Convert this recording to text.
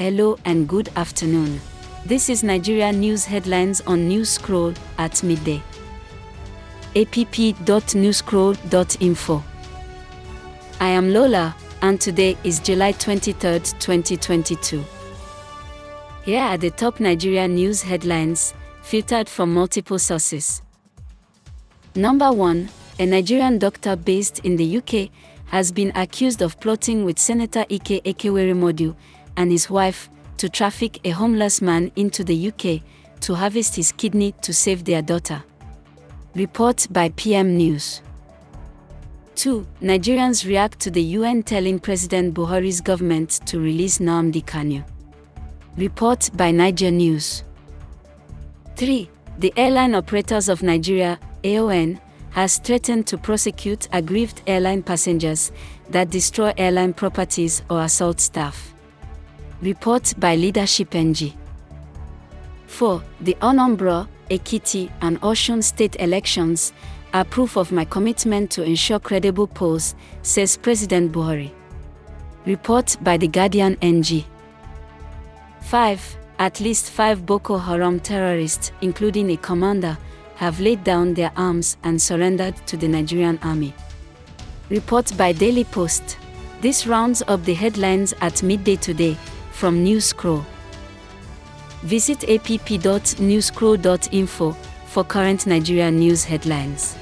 Hello and good afternoon. This is Nigeria News Headlines on News Scroll at midday. app.newscroll.info. I am Lola, and today is July 23, 2022. Here are the top Nigeria news headlines, filtered from multiple sources. Number 1 A Nigerian doctor based in the UK has been accused of plotting with Senator Ike Ekeweremadu and his wife to traffic a homeless man into the UK to harvest his kidney to save their daughter. Report by PM News. 2. Nigerians react to the UN telling President Buhari's government to release Nnamdi Kanu. Report by Naija News. 3. The Airline Operators of Nigeria, AON, has threatened to prosecute aggrieved airline passengers that destroy airline properties or assault staff. Report by Leadership NG. 4. The Anambra, Ekiti, and Osun state elections are proof of my commitment to ensure credible polls, says President Buhari. Report by The Guardian NG. 5. At least five Boko Haram terrorists, including a commander, have laid down their arms and surrendered to the Nigerian army. Report by Daily Post. This rounds up the headlines at midday today from Newscroll. Visit app.newscroll.info for current Nigeria news headlines.